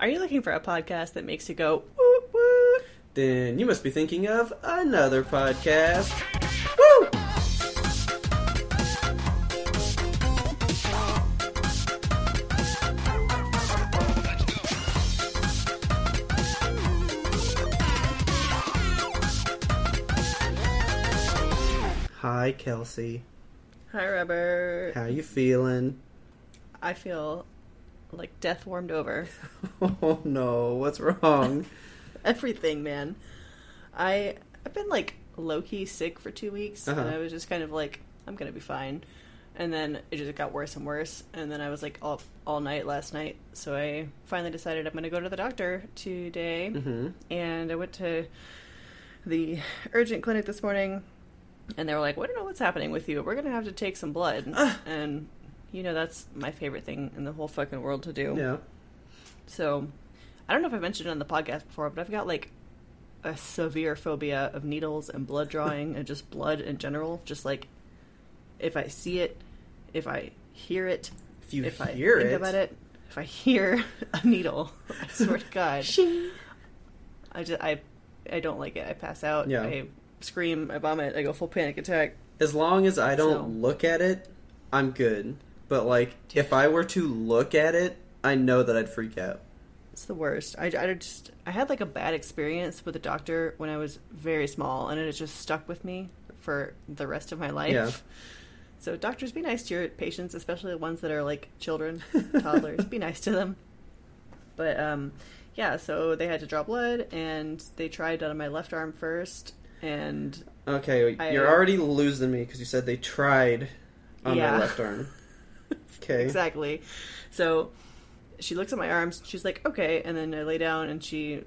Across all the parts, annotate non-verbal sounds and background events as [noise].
Are you looking for a podcast that makes you go woot woot? Then you must be thinking of another podcast. Woo! Hi, Kelsey. Hi, Robert. How you feeling? I feel like death warmed over. [laughs] Oh no, what's wrong? [laughs] Everything, man. I I've been like low key sick for two weeks, Uh-huh. and I was just kind of like, I'm gonna be fine. And then it just got worse and worse, and then I was like all all night last night. So I finally decided I'm gonna go to the doctor today, hmm and I went to the urgent clinic this morning, and they were like, "We don't know what's happening with you. We're gonna have to take some blood." and you know that's my favorite thing in the whole fucking world to do. Yeah. So I don't know if I mentioned it on the podcast before, but I've got like a severe phobia of needles and blood drawing and just blood in general. Just like if I see it, if I hear it, If you if I hear think it, about it, if I hear [laughs] a needle, I [laughs] swear to God, I just I I don't like it. I pass out. Yeah. I scream. I vomit. I go full panic attack. as long as I don't So- look at it, I'm good. But like, if I were to look at it, I know that I'd freak out. It's the worst. I, I just I had like a bad experience with a doctor when I was very small, and it just stuck with me for the rest of my life. Yeah. So doctors, be nice to your patients, especially the ones that are like children, [laughs] toddlers. be nice to them. But um, yeah. So they had to draw blood, and they tried on my left arm first, and Okay, you're already losing me because you said they tried on Yeah. my left arm. [laughs] Okay. Exactly. So she looks at my arms. She's like, okay. And then I lay down and she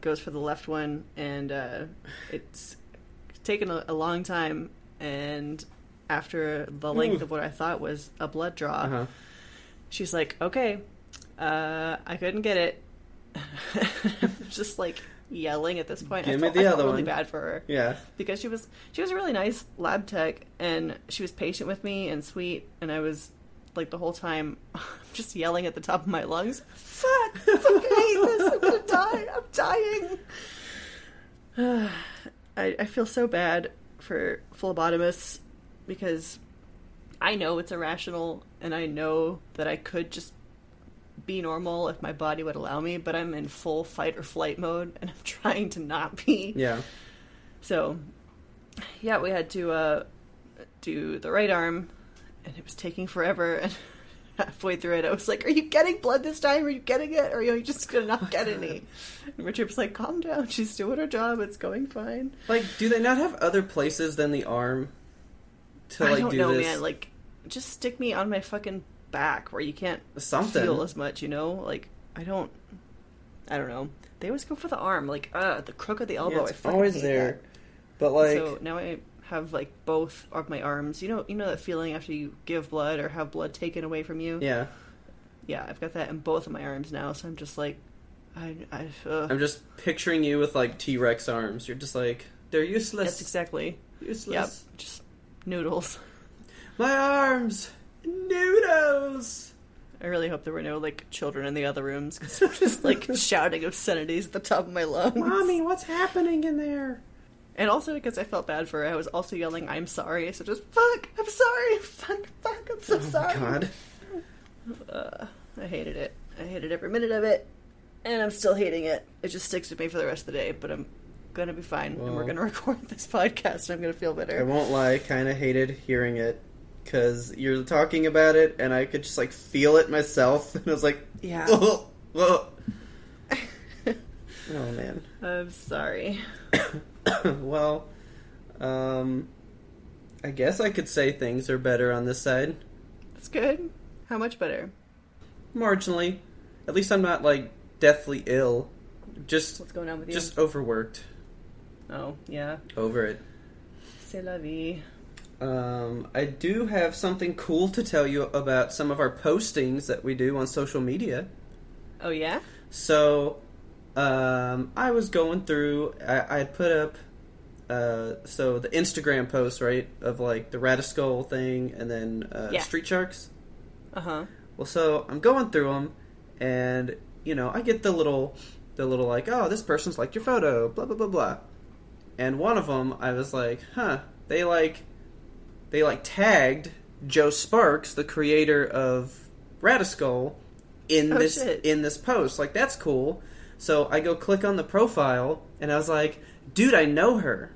goes for the left one. And uh, it's taken a, a long time. And after the length Ooh. of what I thought was a blood draw, Uh-huh. she's like, okay, uh, I couldn't get it. [laughs] Just like yelling at this point. Give I me felt, the I felt other really one. bad for her Yeah. because she was she was a really nice lab tech and she was patient with me and sweet and I was like the whole time I'm [laughs] just yelling at the top of my lungs, "Fuck! I fucking hate this! I'm gonna die! I'm dying!" [sighs] I I feel so bad for phlebotomists because I know it's irrational and I know that I could just be normal if my body would allow me, but I'm in full fight or flight mode and I'm [laughs] trying to not be. Yeah. So, yeah, we had to uh, do the right arm, and it was taking forever. And [laughs] halfway through it, I was like, "Are you getting blood this time? Are you getting it? Or are you just gonna not get any?" [laughs] And Richard was like, "Calm down. She's doing her job. It's going fine." Like, do they not have other places than the arm to like I don't do know, this? man. Like, just stick me on my fucking back where you can't Something. feel as much. You know, like I don't. I don't know. They always go for the arm, like uh, the crook of the elbow. Yeah, it's fucking always there. that. But like, so now I have like both of my arms. You know, you know that feeling after you give blood or have blood taken away from you. yeah, yeah. I've got that in both of my arms now. So I'm just like, I, I. Uh, I'm just picturing you with like T Rex arms. You're just like, they're useless. that's exactly. useless. Yep. Just noodles. My arms, noodles. I really hope there were no like children in the other rooms because I'm just like [laughs] shouting obscenities at the top of my lungs. Mommy, what's happening in there? And also because I felt bad for her, I was also yelling, "I'm sorry!" So just fuck, I'm sorry, fuck, fuck, I'm so oh sorry. god. Uh, I hated it. I hated every minute of it, and I'm still hating it. It just sticks with me for the rest of the day. But I'm gonna be fine, and we're gonna [laughs] record this podcast, and I'm gonna feel better. I won't lie, kind of hated hearing it because you're talking about it, and I could just like feel it myself, [laughs] and I was like, Yeah. oh, oh. [laughs] oh man. I'm sorry. [coughs] [coughs] well, um, I guess I could say things are better on this side, That's good. How much better? marginally. At least I'm not like deathly ill. Just What's going on with you? just overworked. oh yeah, Over it. c'est la vie. Um, I do have something cool to tell you about some of our postings that we do on social media. Oh yeah. So, um, I was going through. I, I had put up, uh, so the Instagram post, right, of like the Radiskull thing, and then uh, Yeah. Street Sharks. Uh huh. Well, so I'm going through them, and you know, I get the little, the little like, oh, this person's liked your photo, blah blah blah blah. And one of them, I was like, huh, they like, they like tagged Joe Sparks, the creator of Radiskull, in Oh, this shit. in this post. Like that's cool. So I go click on the profile, and I was like, dude, I know her.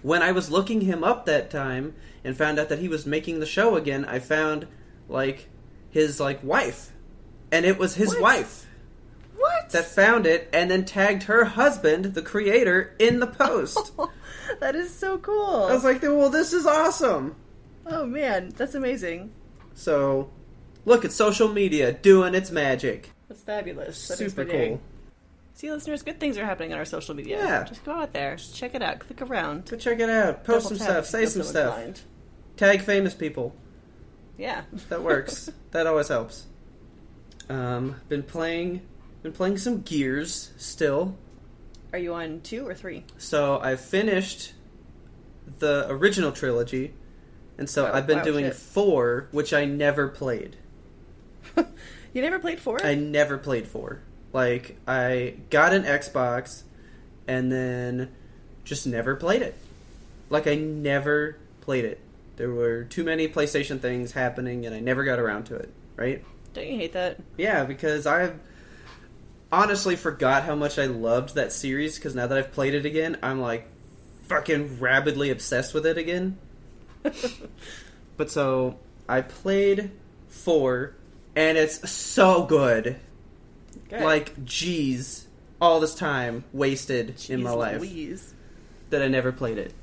When I was looking him up that time and found out that he was making the show again, I found like his like wife, and it was his What? wife What? that found it and then tagged her husband, the creator, in the post. [laughs] that is so cool. I was like, well, this is awesome. oh man, that's amazing. So, look at social media doing its magic. That's fabulous. That Super cool. See, listeners, good things are happening on our social media. Yeah. Just go out there, just check it out, click around, Go check it out. Post some stuff. Say some stuff. inclined. Tag famous people. Yeah, That works. [laughs] that always helps. Um, been playing, been playing some Gears still. Are you on two or three? So I finished the original trilogy, and so Oh, I've been wow, doing shit. four, which I never played. [laughs] You never played four? I never played four. Like I got an Xbox, and then just never played it. Like I never played it. There were too many PlayStation things happening, and I never got around to it. Right? Don't you hate that? Yeah, because I've honestly forgot how much I loved that series. Because now that I've played it again, I'm like fucking rabidly obsessed with it again. [laughs] But so I played four, and it's so good. Good. Like, geez, all this time wasted in my life Louise. that I never played it.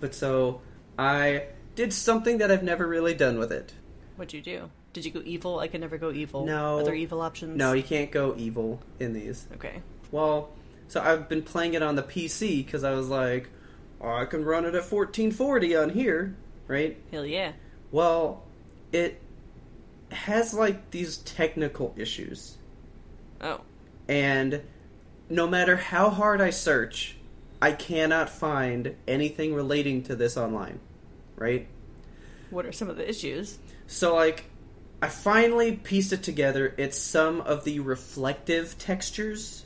But so I did something that I've never really done with it. What'd you do? Did you go evil? I could never go evil. No. Other evil options? No, you can't go evil in these. Okay. Well, so I've been playing it on the PC because I was like, oh, I can run it at 1440 on here, right? Hell yeah. Well, it has like these technical issues. Oh. And no matter how hard I search, I cannot find anything relating to this online, right? What are some of the issues? So, like, I finally pieced it together. It's some of the reflective textures.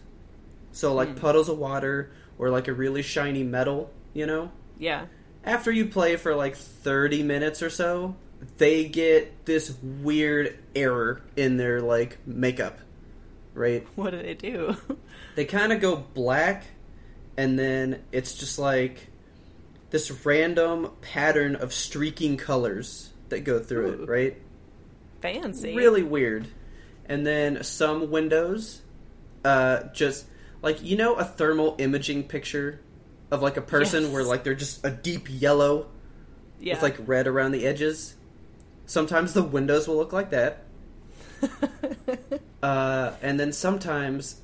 So, like, Hmm. puddles of water or like a really shiny metal, you know? Yeah. After you play for like 30 minutes or so, they get this weird error in their, like, makeup, right? [laughs] What do they do? [laughs] they kind of go black and then it's just like this random pattern of streaking colors that go through Ooh. it right Fancy. really weird and then some windows uh just like you know a thermal imaging picture of like a person Yes. where like they're just a deep yellow Yeah. with like red around the edges sometimes the windows will look like that [laughs] uh, and then sometimes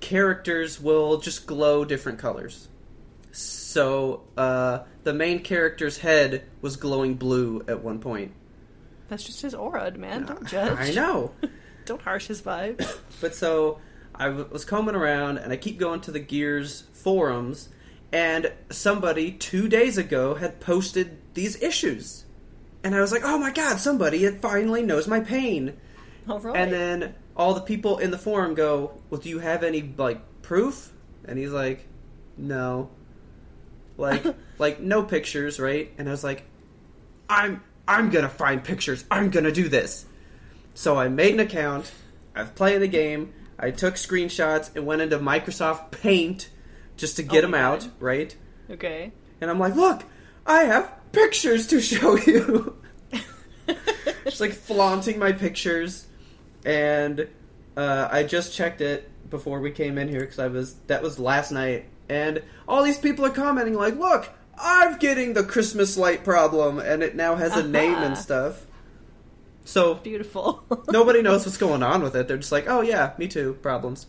characters will just glow different colors. So uh, the main character's head was glowing blue at one point. That's just his aura, man. Don't judge. I know, [laughs] Don't harsh his vibes. [coughs] but so I w- was combing around, and I keep going to the Gears forums, and somebody two days ago had posted these issues, and I was like, "Oh my god, somebody it finally knows my pain." All right. And then all the people in the forum go, "Well, do you have any like proof?" And he's like, "No." Like [laughs] like no pictures, right? And I was like, "I'm I'm going to find pictures. I'm going to do this." So I made an account. I've played the game. I took screenshots and went into Microsoft Paint just to get Oh them my out, right? okay. And I'm like, "Look, I have pictures to show you." [laughs] just like flaunting my pictures and uh, i just checked it before we came in here because i was that was last night and all these people are commenting like look i'm getting the christmas light problem and it now has a [laughs] name and stuff so Beautiful. [laughs] nobody knows what's going on with it they're just like oh yeah me too problems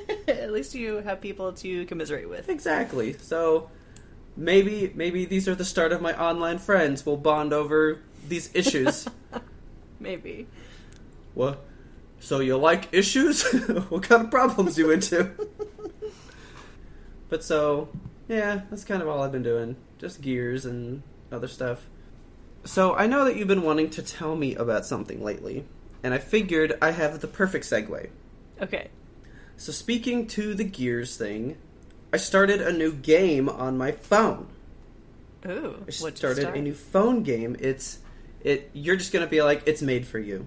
[laughs] at least you have people to commiserate with. Exactly. So maybe maybe these are the start of my online friends. We'll bond over these issues. Maybe. What? So you like issues? [laughs] what kind of problems you into? [laughs] but so yeah, that's kind of all I've been doing. Just gears and other stuff. So I know that you've been wanting to tell me about something lately, and I figured I have the perfect segue. Okay. So speaking to the gears thing, I started a new game on my phone. Ooh. I what'd started start? a new phone game. It's it. You're just gonna be like, it's made for you.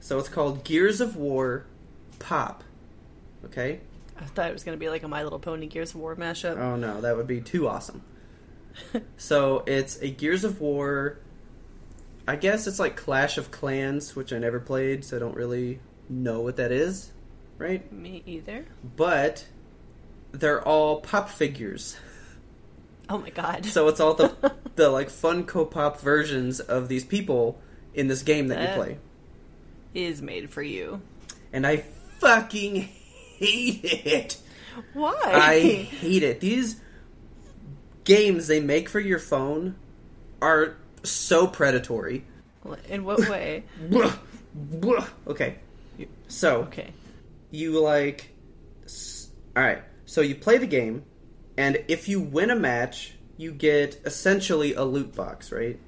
So it's called Gears of War Pop. Okay. I thought it was going to be like a My Little Pony Gears of War mashup. Oh no, that would be too awesome. [laughs] so it's a Gears of War. I guess it's like Clash of Clans, which I never played, so I don't really know what that is, right? Me either. But they're all pop figures. Oh my god. So it's all the [laughs] the like Funko Pop versions of these people in this game that That- you play. Is made for you. And I fucking hate it. Why? I [laughs] hate it. These games they make for your phone are so predatory. In what [laughs] way? Okay. So, Okay. you like all right so you play the game and if you win a match you get essentially a loot box right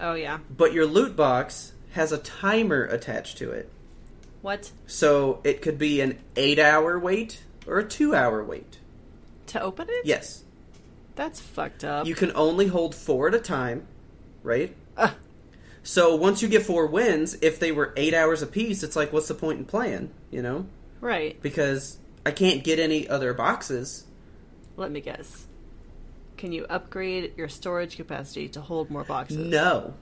Oh yeah. but your loot box has a timer attached to it What? so it could be an eight hour wait or a two hour wait To open it? yes That's fucked up. you can only hold four at a time right Ah. so once you get four wins if they were eight hours apiece it's like what's the point in playing you know Right. because i can't get any other boxes Let me guess. Can you upgrade your storage capacity to hold more boxes? no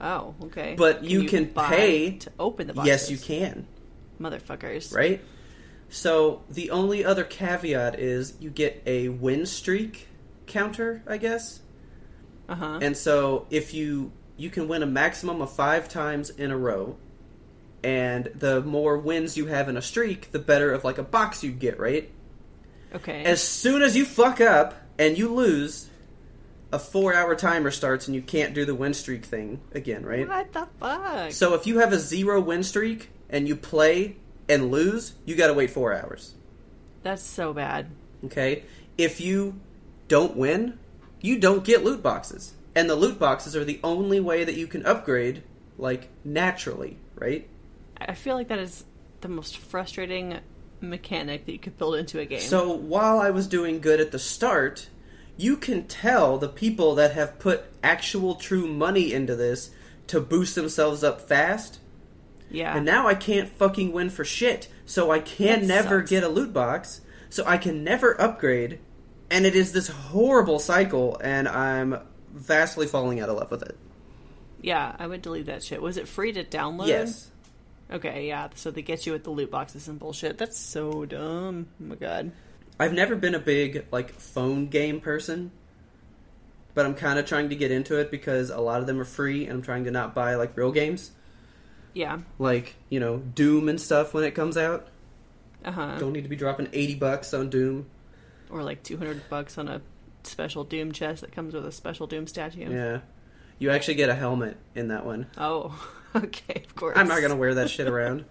Oh, okay. But you can buy pay- to open the boxes. Yes, you can. Motherfuckers. Right? So the only other caveat is you get a win streak counter, I guess. Uh huh. And so if you you can win a maximum of 5 times in a row and the more wins you have in a streak, the better of like a box you get, right? Okay. As soon as you fuck up and you lose, a 4-hour timer starts and you can't do the win streak thing again, right? what the fuck? So if you have a zero win streak and you play and lose, you got to wait four hours. That's so bad. Okay. If you don't win, you don't get loot boxes, and the loot boxes are the only way that you can upgrade, like naturally, right? I feel like that is the most frustrating mechanic that you could build into a game. So while I was doing good at the start, you can tell the people that have put actual true money into this to boost themselves up fast yeah. And now I can't fucking win for shit. So I can That never sucks. get a loot box. So I can never upgrade. And it is this horrible cycle, and I'm vastly falling out of love with it. yeah, I would delete that shit. Was it free to download? Yes. Okay, yeah. So they get you with the loot boxes and bullshit. That's so dumb. Oh my god. I've never been a big, like, phone game person. But I'm kind of trying to get into it because a lot of them are free, and I'm trying to not buy, like, real games. Yeah. Like, you know, Doom and stuff when it comes out. Uh huh. Don't need to be dropping 80 bucks on Doom. Or like two hundred bucks on a special Doom chest that comes with a special Doom statue. Yeah. You actually get a helmet in that one. Oh, [laughs] okay. Of course. I'm not going to wear that shit around.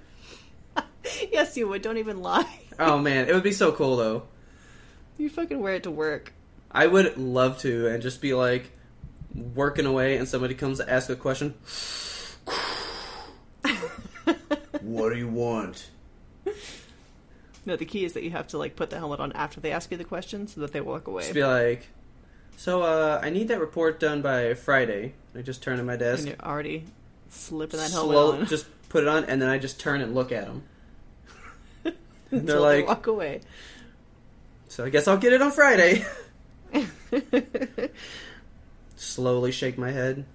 [laughs] yes, you would. Don't even lie. Oh man, it would be so cool though. You fucking wear it to work. I would love to and just be like working away and somebody comes to ask a question. [laughs] what do you want? No, the key is that you have to like put the helmet on after they ask you the question so that they walk away. Just be like, so uh, I need that report done by Friday. I just turn to my desk. and desk, you're already slipping that helmet slow, on just put it on, and then I just turn and look at them. and [laughs] they're until they like, walk away. So I guess I'll get it on Friday. [laughs] Slowly shake my head.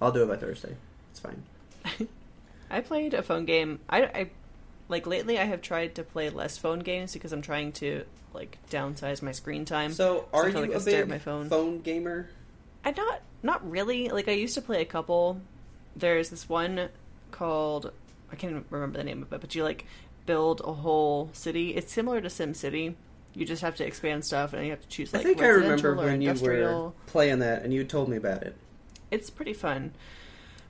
I'll do it by Thursday. It's fine. [laughs] I played a phone game. I, I like lately. I have tried to play less phone games because I'm trying to like downsize my screen time. So, are feel you like a big my phone. phone gamer? I not not really. Like I used to play a couple. There's this one called I can't even remember the name of it, but you like build a whole city. It's similar to Sim City. You just have to expand stuff, and you have to choose like I think I remember when you were playing that and you told me about it. It's pretty fun,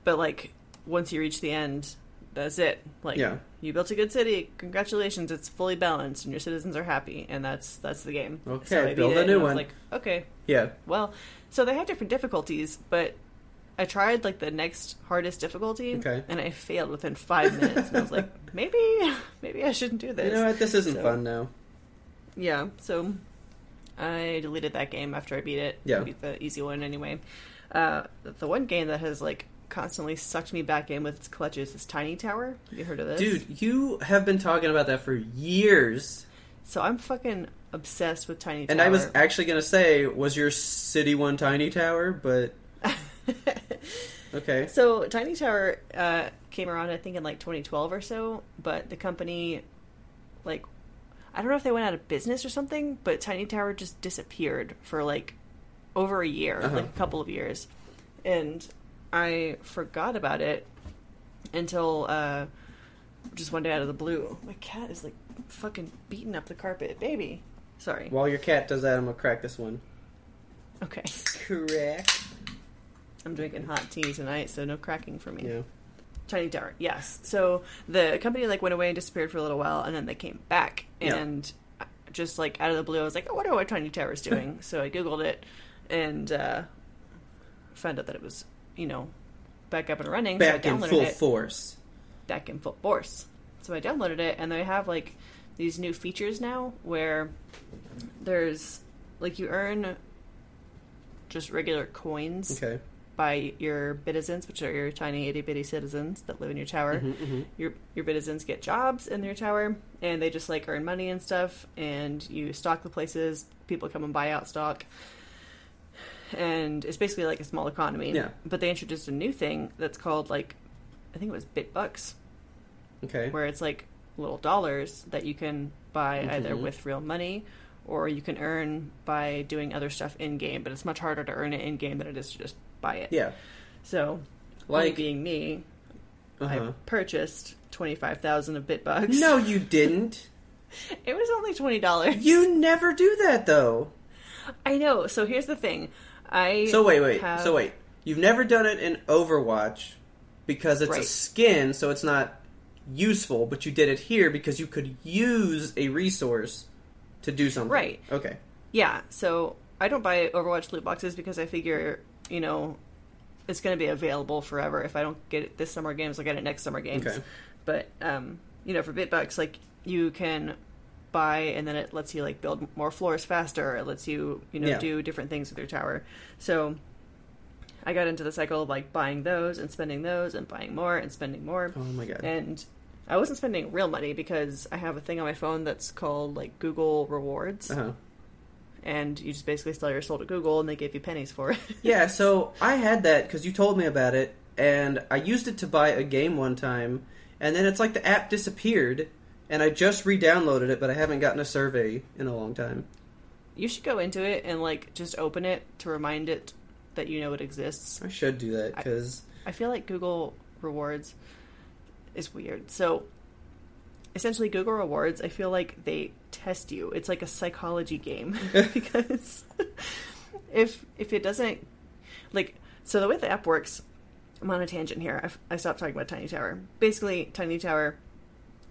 but like once you reach the end, that's it. Like Yeah. you built a good city. Congratulations, it's fully balanced, and your citizens are happy, and that's that's the game. Okay, So build a new and I was one. Like okay, Yeah. well, so they have different difficulties, but I tried like the next hardest difficulty, Okay. and I failed within five minutes. and I was like, [laughs] maybe, maybe I shouldn't do this. You know what? This isn't So- fun now. Yeah, so I deleted that game after I beat it. Yeah. I beat the easy one anyway. Uh, the one game that has like constantly sucked me back in with its clutches is Tiny Tower. Have you heard of this, Dude, you have been talking about that for years. So I'm fucking obsessed with Tiny Tower. And I was actually going to say, was your City One Tiny Tower? But [laughs] okay. So Tiny Tower uh, came around, I think, in like 2012 or so. But the company, like, I don't know if they went out of business or something, but Tiny Tower just disappeared for like over a year, Uh-huh. like a couple of years, and I forgot about it until uh, just one day out of the blue. My cat is like fucking beating up the carpet, baby. Sorry. While your cat does that, I'm going to crack this one. Okay. Crack. I'm drinking hot tea tonight, so no cracking for me. Yeah. Tiny Tower, yes. So the company like went away and disappeared for a little while, and then they came back, Yeah. and just like out of the blue, I was like, "I wonder what Tiny Tower is doing." [laughs] so I googled it, and uh, found out that it was, you know, back up and running. Back so I in full it force. back in full force. So I downloaded it, and they have like these new features now where there's like you earn just regular coins Okay. By your bitizens, which are your tiny itty bitty citizens that live in your tower. Mhm, mhm. Your your bitizens get jobs in your tower, and they just like earn money and stuff. And you stock the places. People come and buy out stock, and it's basically like a small economy. Yeah. But they introduced a new thing that's called like, I think it was Bitbucks, Okay. where it's like little dollars that you can buy either Mhm. with real money or you can earn by doing other stuff in game. But it's much harder to earn it in game than it is to just buy it. Yeah. So, Like- being me, Uh-huh. I purchased twenty five thousand of Bitbucks. No, you didn't. [laughs] it was only twenty dollars. You never do that, though. I know. So here's the thing. I So wait, wait. have- So wait. You've never done it in Overwatch because it's a skin, so it's not useful. But you did it here because you could use a resource to do something. Right. Okay. Yeah. So I don't buy Overwatch loot boxes because I figure you know it's going to be available forever. If I don't get it this summer games, I'll get it next summer games. Okay. But um, you know, for Bitbucks, like you can buy and then it lets you like build more floors faster. It lets you you know Yeah. do different things with your tower. So I got into the cycle of like buying those and spending those and buying more and spending more. Oh my god. And I wasn't spending real money because I have a thing on my phone that's called like Google Rewards, Uh-huh. And you just basically sell your soul to Google and they give you pennies for it. [laughs] Yeah, so I had that because you told me about it, and I used it to buy a game one time, and then it's like the app disappeared, and I just re-downloaded it, but I haven't gotten a survey in a long time. you should go into it and like just open it to remind it that you know it exists. I should do that because I feel like Google Rewards is weird. So essentially Google Rewards, I feel like they test you. It's like a psychology game [laughs] [laughs] because if if it doesn't like so the way the app works, I'm on a tangent here. I, I stopped talking about Tiny Tower. Basically, Tiny Tower.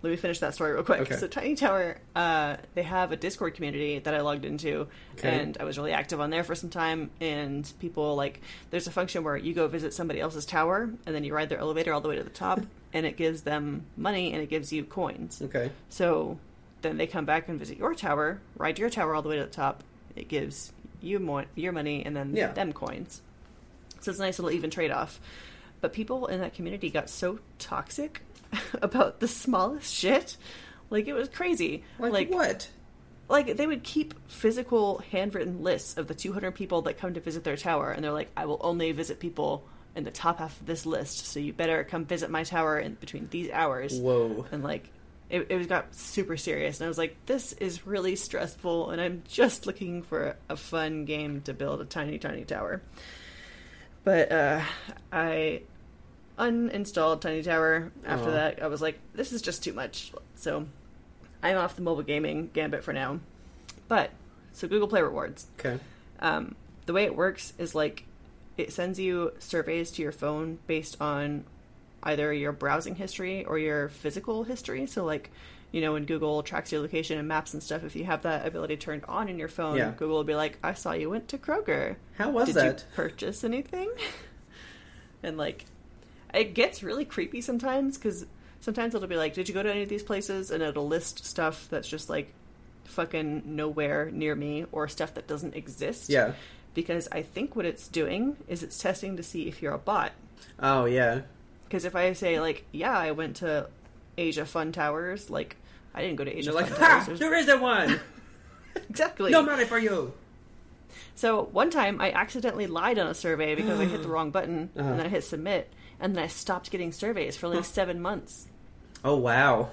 Let me finish that story real quick. Okay. So Tiny Tower, uh, they have a Discord community that I logged into, Okay. and I was really active on there for some time. And people like, there's a function where you go visit somebody else's tower, and then you ride their elevator all the way to the top, [laughs] and it gives them money and it gives you coins. okay, So then they come back and visit your tower, ride your tower all the way to the top. It gives you more your money and then Yeah. them coins. So it's a nice little even trade off. But people in that community got so toxic [laughs] about the smallest shit. Like it was crazy. like, what? Like they would keep physical handwritten lists of the 200 people that come to visit their tower, and they're like, "I will only visit people in the top half of this list, so you better come visit my tower in between these hours." Whoa. and like it, it was got super serious and i was like this is really stressful and i'm just looking for a fun game to build a tiny tiny tower but uh i uninstalled tiny tower after Aw. that i was like this is just too much So I'm off the mobile gaming gambit for now. But so Google Play Rewards. Okay. Um, the way it works is like it sends you surveys to your phone based on either your browsing history or your physical history. So like you know, when Google tracks your location and maps and stuff, if you have that ability turned on in your phone, Yeah. Google will be like, "I saw you went to Kroger. How was Did that? you purchase anything?" [laughs] and like, it gets really creepy sometimes because sometimes it'll be like, "Did you go to any of these places?" and it'll list stuff that's just like fucking nowhere near me or stuff that doesn't exist. Yeah. Because I think what it's doing is it's testing to see if you're a bot. Oh yeah. Because if I say like, "Yeah, I went to Asia Fun Towers," like I didn't go to Asia You're like, Fun ha! Towers. There's- There isn't one. [laughs] exactly. no money for you. So one time I accidentally lied on a survey because I hit the wrong button Uh-huh. and then I hit submit and then I stopped getting surveys for like seven months. Oh wow.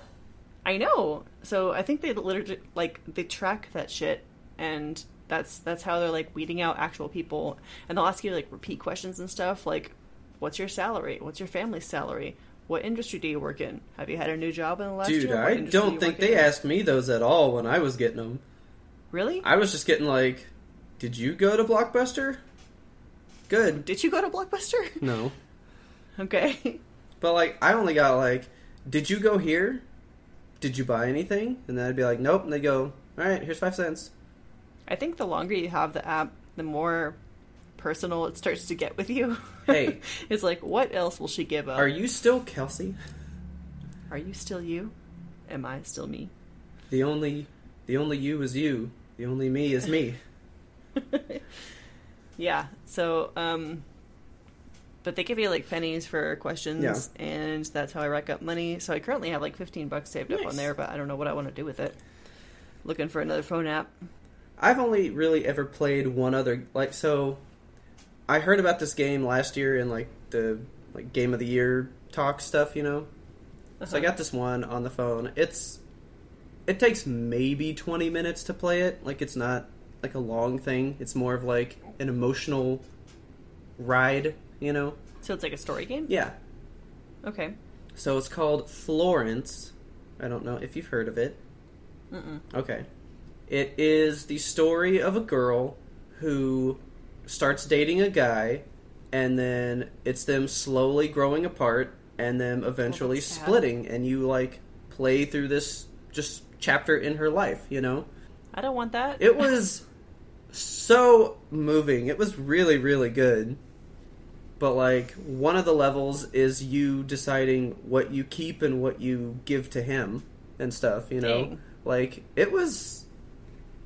I know. So I think they literally like they track that shit and that's that's how they're like weeding out actual people and they'll ask you like repeat questions and stuff like what's your salary? What's your family's salary? What industry do you work in? Have you had a new job in the last Dude, year? What I do don't think they in? asked me those at all when I was getting them. Really? I was just getting like, did you go to Blockbuster? Good. Did you go to Blockbuster? No. [laughs] [laughs] okay. But like, I only got like, did you go here? Did you buy anything? And then I'd be like, nope. And they go, all right, here's five cents. I think the longer you have the app, the more personal it starts to get with you. Hey. [laughs] it's like, what else will she give up? Are you still Kelsey? Are you still you? Am I still me? The only, the only you is you. The only me is me. [laughs] Yeah. So, um, but they give you like pennies for questions, Yeah. and that's how I rack up money. So I currently have like fifteen bucks saved up on there, but I don't know what I want to do with it. Looking for another phone app. I've only really ever played one other like so I heard about this game last year in like the like game of the year talk stuff, you know. So I uh-huh. got this one on the phone. It's it takes maybe 20 minutes to play it. Like it's not like a long thing. It's more of like an emotional ride, you know. So it's like a story game. Yeah. Okay. So it's called Florence. I don't know if you've heard of it. Mm-mm. Okay. It is the story of a girl who starts dating a guy, and then it's them slowly growing apart, and them eventually sad. splitting, and you like play through this just chapter in her life, you know? I don't want that. It was so moving. It was really, really good. But like one of the levels is you deciding what you keep and what you give to him and stuff, you know? Dang. Like it was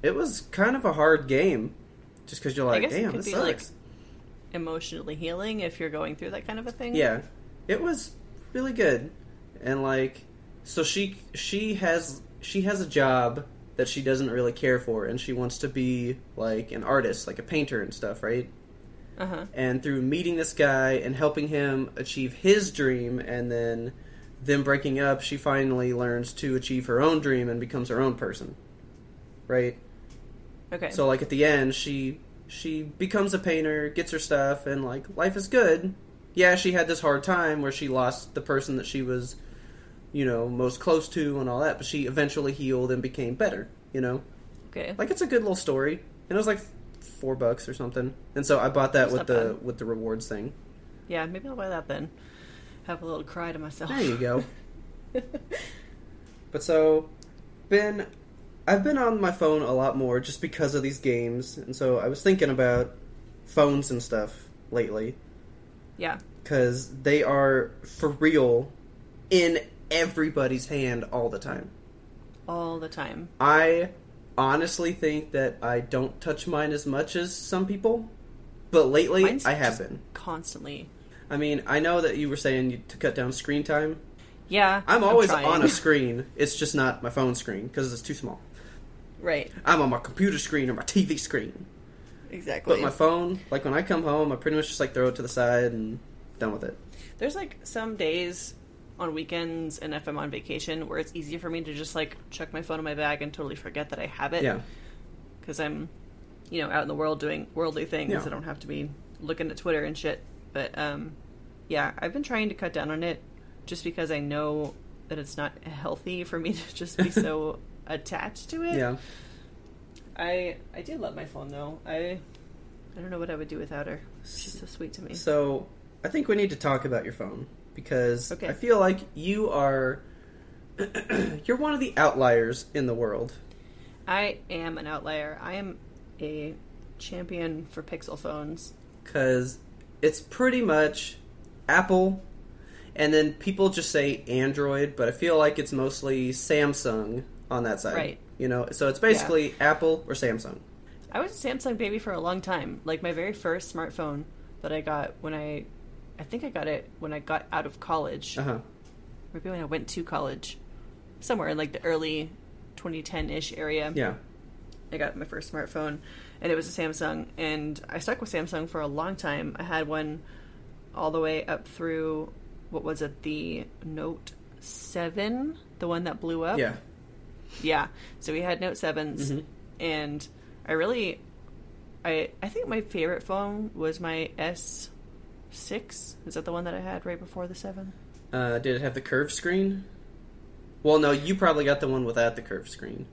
it was kind of a hard game just cuz you're I like, damn, could this be, sucks. like, emotionally healing if you're going through that kind of a thing. Yeah, it was really good, and like, so she she has she has a job that she doesn't really care for, and she wants to be like an artist, like a painter and stuff, right? Uh huh. And through meeting this guy and helping him achieve his dream, and then them breaking up, she finally learns to achieve her own dream and becomes her own person, right? Okay. So like at the end, she she becomes a painter, gets her stuff, and like life is good. Yeah, she had this hard time where she lost the person that she was, you know, most close to and all that, but she eventually healed and became better. You know, okay. like it's a good little story, and it was like four bucks or something. And so I bought that That's with the bad. with the rewards thing. Yeah, maybe I'll buy that then. Have a little cry to myself. There you go. [laughs] But so, been I've been on my phone a lot more just because of these games, and so I was thinking about phones and stuff lately yeah. because they are for real in everybody's hand all the time. All the time. I honestly think that I don't touch mine as much as some people, but lately Mine's I have been. Constantly. I mean, I know that you were saying you, to cut down screen time. Yeah. I'm always trying. on a [laughs] screen. It's just not my phone screen because it's too small. right. I'm on my computer screen or my TV screen. Exactly. But my phone, like when I come home, I pretty much just like throw it to the side and done with it. There's like some days on weekends and if I'm on vacation where it's easier for me to just like chuck my phone in my bag and totally forget that I have it. Yeah. Because I'm, you know, out in the world doing worldly things. Yeah. I don't have to be looking at Twitter and shit. But um, yeah, I've been trying to cut down on it just because I know that it's not healthy for me [laughs] to just be so [laughs] attached to it. Yeah. I I do love my phone though. I I don't know what I would do without her. She's so sweet to me. So I think we need to talk about your phone because Okay. I feel like you are [clears throat] you're one of the outliers in the world. I am an outlier. I am a champion for Pixel phones. because it's pretty much Apple, and then people just say Android, but I feel like it's mostly Samsung on that side. Right. You know, so it's basically Apple or Samsung. I was a Samsung baby for a long time. Like my very first smartphone that I got when I I think I got it when I got out of college. Uh huh. Maybe when I went to college. Somewhere in like the early 2010-ish area. Yeah. I got my first smartphone, and it was a Samsung. And I stuck with Samsung for a long time. I had one all the way up through what was it, the Note Seven, the one that blew up. Yeah. yeah. So we had Note 7s Mhm. and I really, I I think my favorite phone was my S six. Is that the one that I had right before the seven? Uh, did it have the curved screen? Well, no, you probably got the one without the curved screen.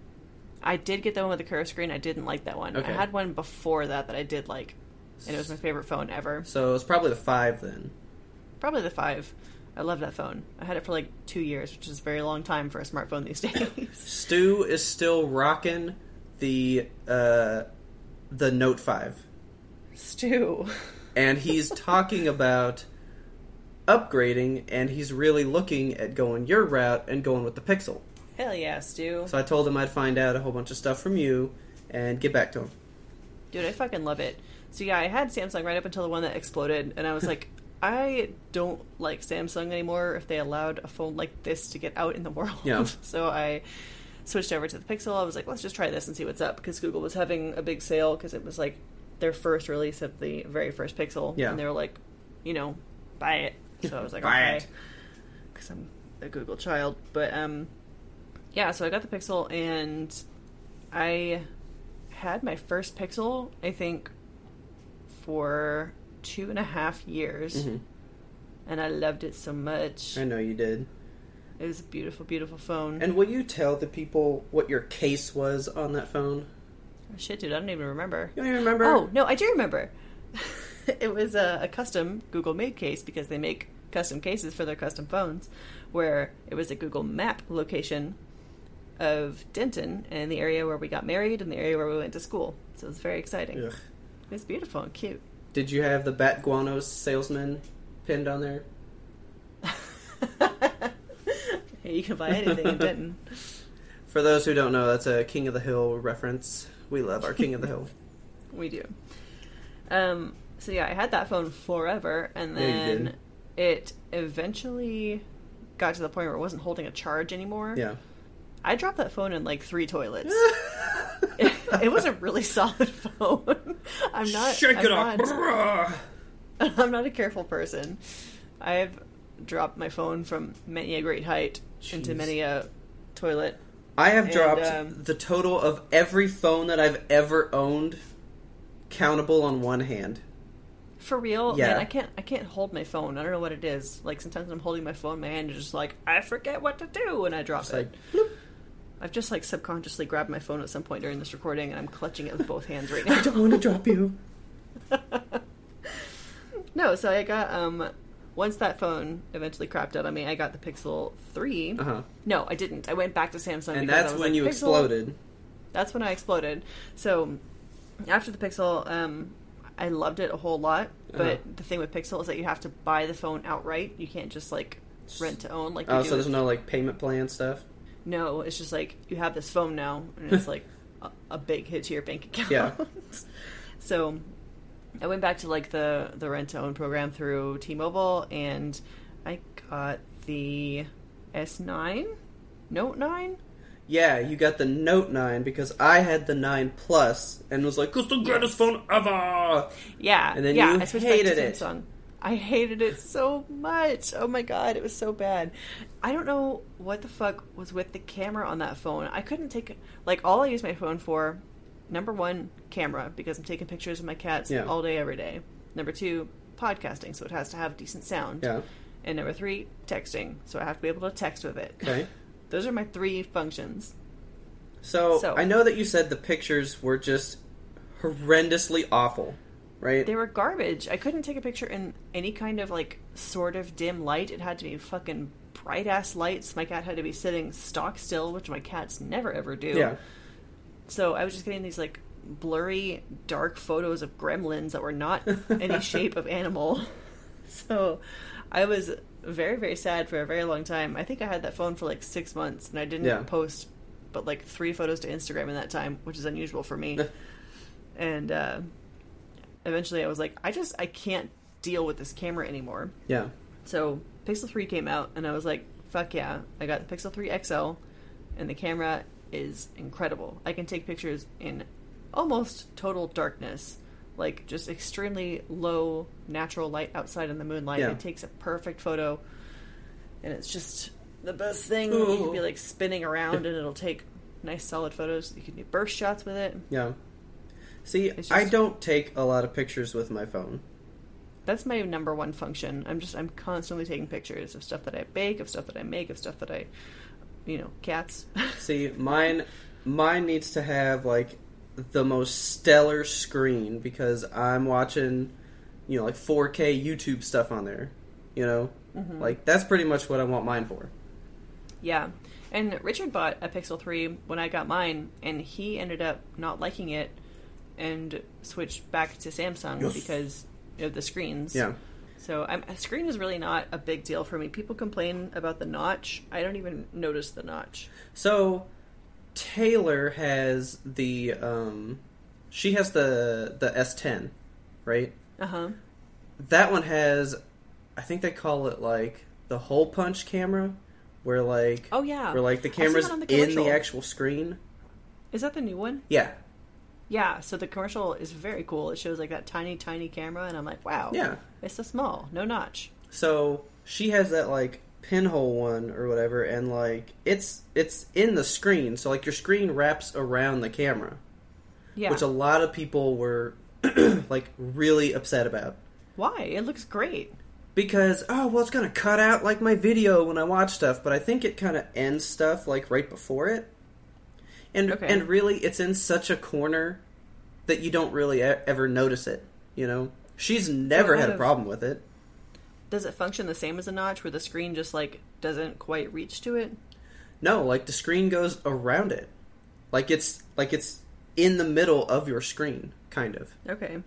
I did get the one with the curved screen. I didn't like that one. Okay. I had one before that that I did like, and it was my favorite phone ever. So it's probably the five then. Probably the five. I love that phone. I had it for like two years, which is a very long time for a smartphone these [laughs] days. Stu is still rocking the uh, the Note Five, Stu. [laughs] and he's talking about upgrading, and he's really looking at going your route and going with the Pixel. Hell yeah, Stu. So I told him I'd find out a whole bunch of stuff from you and get back to him. Dude, I fucking love it. So yeah, I had Samsung right up until the one that exploded, and I was like, [laughs] I don't like Samsung anymore. If they allowed a phone like this to get out in the [laughs] world, Yeah. [laughs] so I switched over to the Pixel. I was like, let's just try this and see what's up because Google was having a big sale because it was like their first release of the very first Pixel, Yeah. and they were like, you know, buy it. So I was like, [laughs] Buy okay, it. because I'm a Google child. But um, yeah, so I got the Pixel and I had my first Pixel, I think, for two and a half years, Mhm. and I loved it so much. I know you did. It was a beautiful, beautiful phone. And will you tell the people what your case was on that phone? Shit, dude, I don't even remember. You don't even remember? Oh no, I do remember. [laughs] it was a, a custom Google made case because they make custom cases for their custom phones, where it was a Google Map location of Denton and the area where we got married and the area where we went to school. So it was very exciting. Ugh. It was beautiful and cute. Did you have the Bat Guanos salesman pinned on there? [laughs] You can buy anything in Denton. [laughs] For those who don't know, that's a King of the Hill reference. We love our King of the Hill. [laughs] We do. Um, so yeah, I had that phone forever, and then did. it eventually got to the point where it wasn't holding a charge anymore. Yeah. I dropped that phone in like three toilets. it, [laughs] it was a really solid [laughs] phone. I'm not. Shake I'm it off. not- Brrrah. I'm not a careful person. I've dropped my phone from many a great height into many a toilet. I have And, dropped um, the total of every phone that I've ever owned countable on one hand. For real, Yeah. man, I can't. I can't hold my phone. I don't know what it is. Like sometimes I'm holding my phone, my hand is just like I forget what to do, and I drop It's it. like. I've just like subconsciously grabbed my phone at some point during this recording, and I'm clutching it with both hands right now. [laughs] I don't want to drop you. [laughs] No, so I got um once that phone eventually crapped out on me, I got the Pixel 3. Uh huh. No, I didn't. I went back to Samsung And that's when like, you "Pixel." exploded. That's when I exploded. So after the Pixel, um I loved it a whole lot, but Uh-huh. the thing with Pixel is that you have to buy the phone outright. You can't just like rent to own like you Oh, so there's no like payment plan stuff. No, it's just like you have this phone now, and it's [laughs] like a, a big hit to your bank account. Yeah. [laughs] so I went back to like the the rent to own program through T-Mobile, and I got the S9, Note 9. Yeah, you got the Note 9 because I had the 9 Plus and was like, it's the greatest phone ever! Yeah, And then yeah, you I hated it. Samsung. I hated it so much. Oh my god, it was so bad. I don't know what the fuck was with the camera on that phone. I couldn't take like all I use my phone for. Number one, camera because I'm taking pictures of my cats Yeah. all day every day. Number two, podcasting, so it has to have decent sound. Yeah. And number three, texting. So I have to be able to text with it. Okay. [laughs] Those are my three functions. So, So- I know that you said the pictures were just horrendously awful, right? They were garbage. I couldn't take a picture in any kind of like sort of dim light. It had to be fucking bright ass lights. My cat had to be sitting stock still, which my cats never ever do. yeah. So I was just getting these like blurry, dark photos of gremlins that were not [laughs] any shape of animal. [laughs] So I was very, very sad for a very long time. I think I had that phone for like six months and I didn't Yeah. post but like three photos to Instagram in that time, which is unusual for me. and uh, eventually I was like, I just I can't deal with this camera anymore. Yeah. So Pixel 3 came out, and I was like, fuck yeah. I got the Pixel 3 XL, and the camera is incredible. I can take pictures in almost total darkness, like just extremely low natural light outside in the moonlight. Yeah. It takes a perfect photo, and it's just the best thing. You can be like spinning around, and it'll take nice solid photos. You can do burst shots with it. Yeah. See, It's I don't take a lot of pictures with my phone. That's my number one function. I'm just I'm constantly taking pictures of stuff that I bake, of stuff that I make, of stuff that I, you know, cats. See, mine mine needs to have like the most stellar screen because I'm watching, you know, like 4K YouTube stuff on there. You know, Mm-hmm. like that's pretty much what I want mine for. yeah, and Richard bought a Pixel three when I got mine, and he ended up not liking it and switched back to Samsung Yes. because of the screens. Yeah, So I'm, a screen is really not a big deal for me. People complain about the notch. I don't even notice the notch. So Taylor has the um she has the the S10, right? Uh huh. That one has I think they call it like the hole punch camera where like Oh yeah. where like the camera's the in the actual screen. Is that the new one? Yeah. Yeah, so the commercial is very cool. It shows like that tiny, tiny camera, and I'm like, wow, Yeah. it's so small, no notch. So she has that like pinhole one or whatever and like it's it's in the screen so like your screen wraps around the camera Yeah, which a lot of people were [clears throat] like really upset about why? It looks great. because oh well it's gonna cut out like my video when i watch stuff but i think it kind of ends stuff like right before it and Okay. and really it's in such a corner that you don't really e- ever notice it you know she's never out had a problem with it Does it function the same as a notch, where the screen just like doesn't quite reach to it? no like the screen goes around it like it's like it's in the middle of your screen kind of Okay,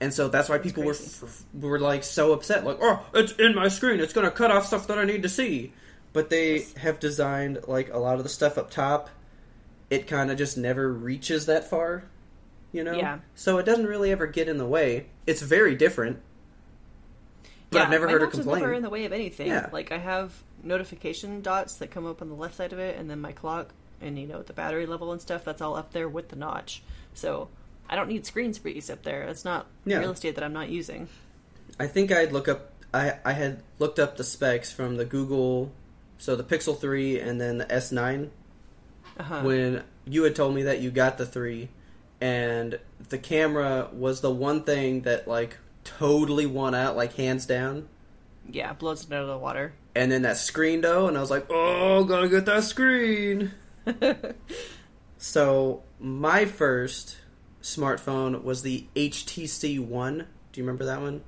and so that's why people were f- were like so upset, like, "Oh, it's in my screen. It's gonna cut off stuff that I need to see." But they have designed like a lot of the stuff up top. It kind of just never reaches that far, you know. Yeah. So it doesn't really ever get in the way. It's very different. But yeah, I've never my heard her complain. never in the way of anything. Yeah. Like I have notification dots that come up on the left side of it, and then my clock, and you know the battery level and stuff. That's all up there with the notch. So I don't need screen space up there. It's not Yeah. real estate that I'm not using. I think I'd look up. I I had looked up the specs from the Google, so the Pixel three and then the S nine Uh-huh. when you had told me that you got the three, and the camera was the one thing that like totally won out, like hands down. yeah, blows it out of the water. And then that screen though, and I was like, oh, gotta get that screen. [laughs] so my first smartphone was the HTC One. Do you remember that one?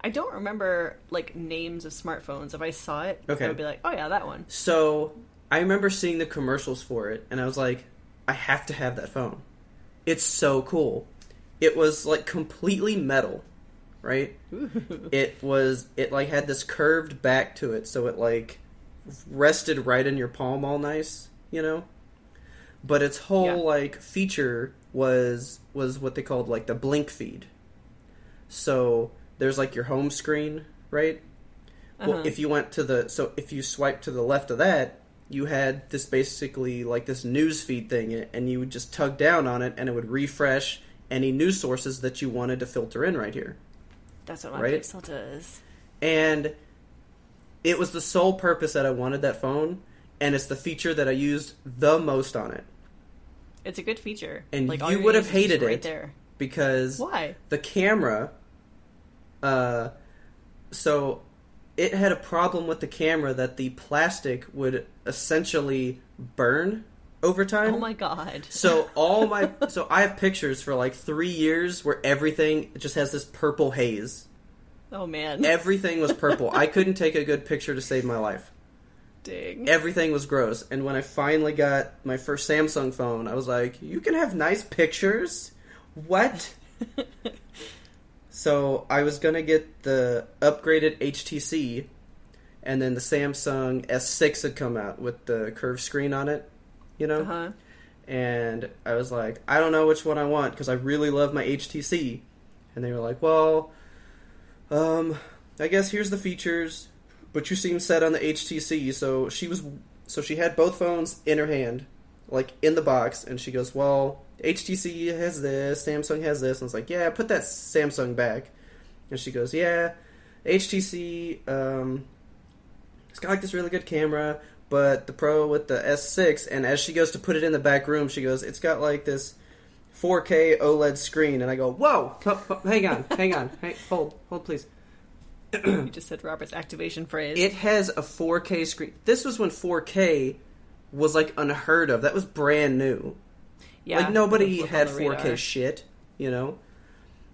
I don't remember like names of smartphones. If I saw it, Okay. I would be like, "Oh yeah, that one." So I remember seeing the commercials for it, and I was like, I have to have that phone. It's so cool. It was like completely metal, right? [laughs] it was it like had this curved back to it, so it like rested right in your palm, all nice, you know. But its whole Yeah. like feature was was what they called like the BlinkFeed. So there's like your home screen, right? Well, Uh-huh. if you went to the so if you swipe to the left of that, you had this basically like this news feed thing, and you would just tug down on it, and it would refresh any news sources that you wanted to filter in right here. That's what my Right? Pixel does. And it was the sole purpose that I wanted that phone, and it's the feature that I used the most on it It's a good feature. And like, you would have names are just hated right it. there. because Why? the camera uh so it had a problem with the camera that the plastic would essentially burn over time. Oh my god. So [laughs] all my so I have pictures for like three years where everything just has this purple haze. Oh man. Everything was purple. I couldn't take a good picture to save my life. Dang. Everything was gross. And when I finally got my first Samsung phone, I was like, "You can have nice pictures." What? [laughs] so I was gonna get the upgraded HTC, and then the Samsung S6 had come out with the curved screen on it. You know. Uh-huh. and I was like, I don't know which one I want because I really love my HTC. And they were like, well, um, I guess here's the features, but you seem set on the HTC. So she was, so she had both phones in her hand, like in the box, and she goes, well, HTC has this, Samsung has this. And I was like, yeah, put that Samsung back. And she goes, yeah, HTC, um, it's got like this really good camera, but the Pro with the S6, and as she goes to put it in the back room, she goes, it's got like this 4K OLED screen, and I go, whoa, ho- ho- hang on, hang on, hey, hold, hold, please. You just said Robert's activation phrase. It has a 4K screen. This was when 4K was like unheard of. That was brand new. yeah. like nobody had 4K radar. shit, you know.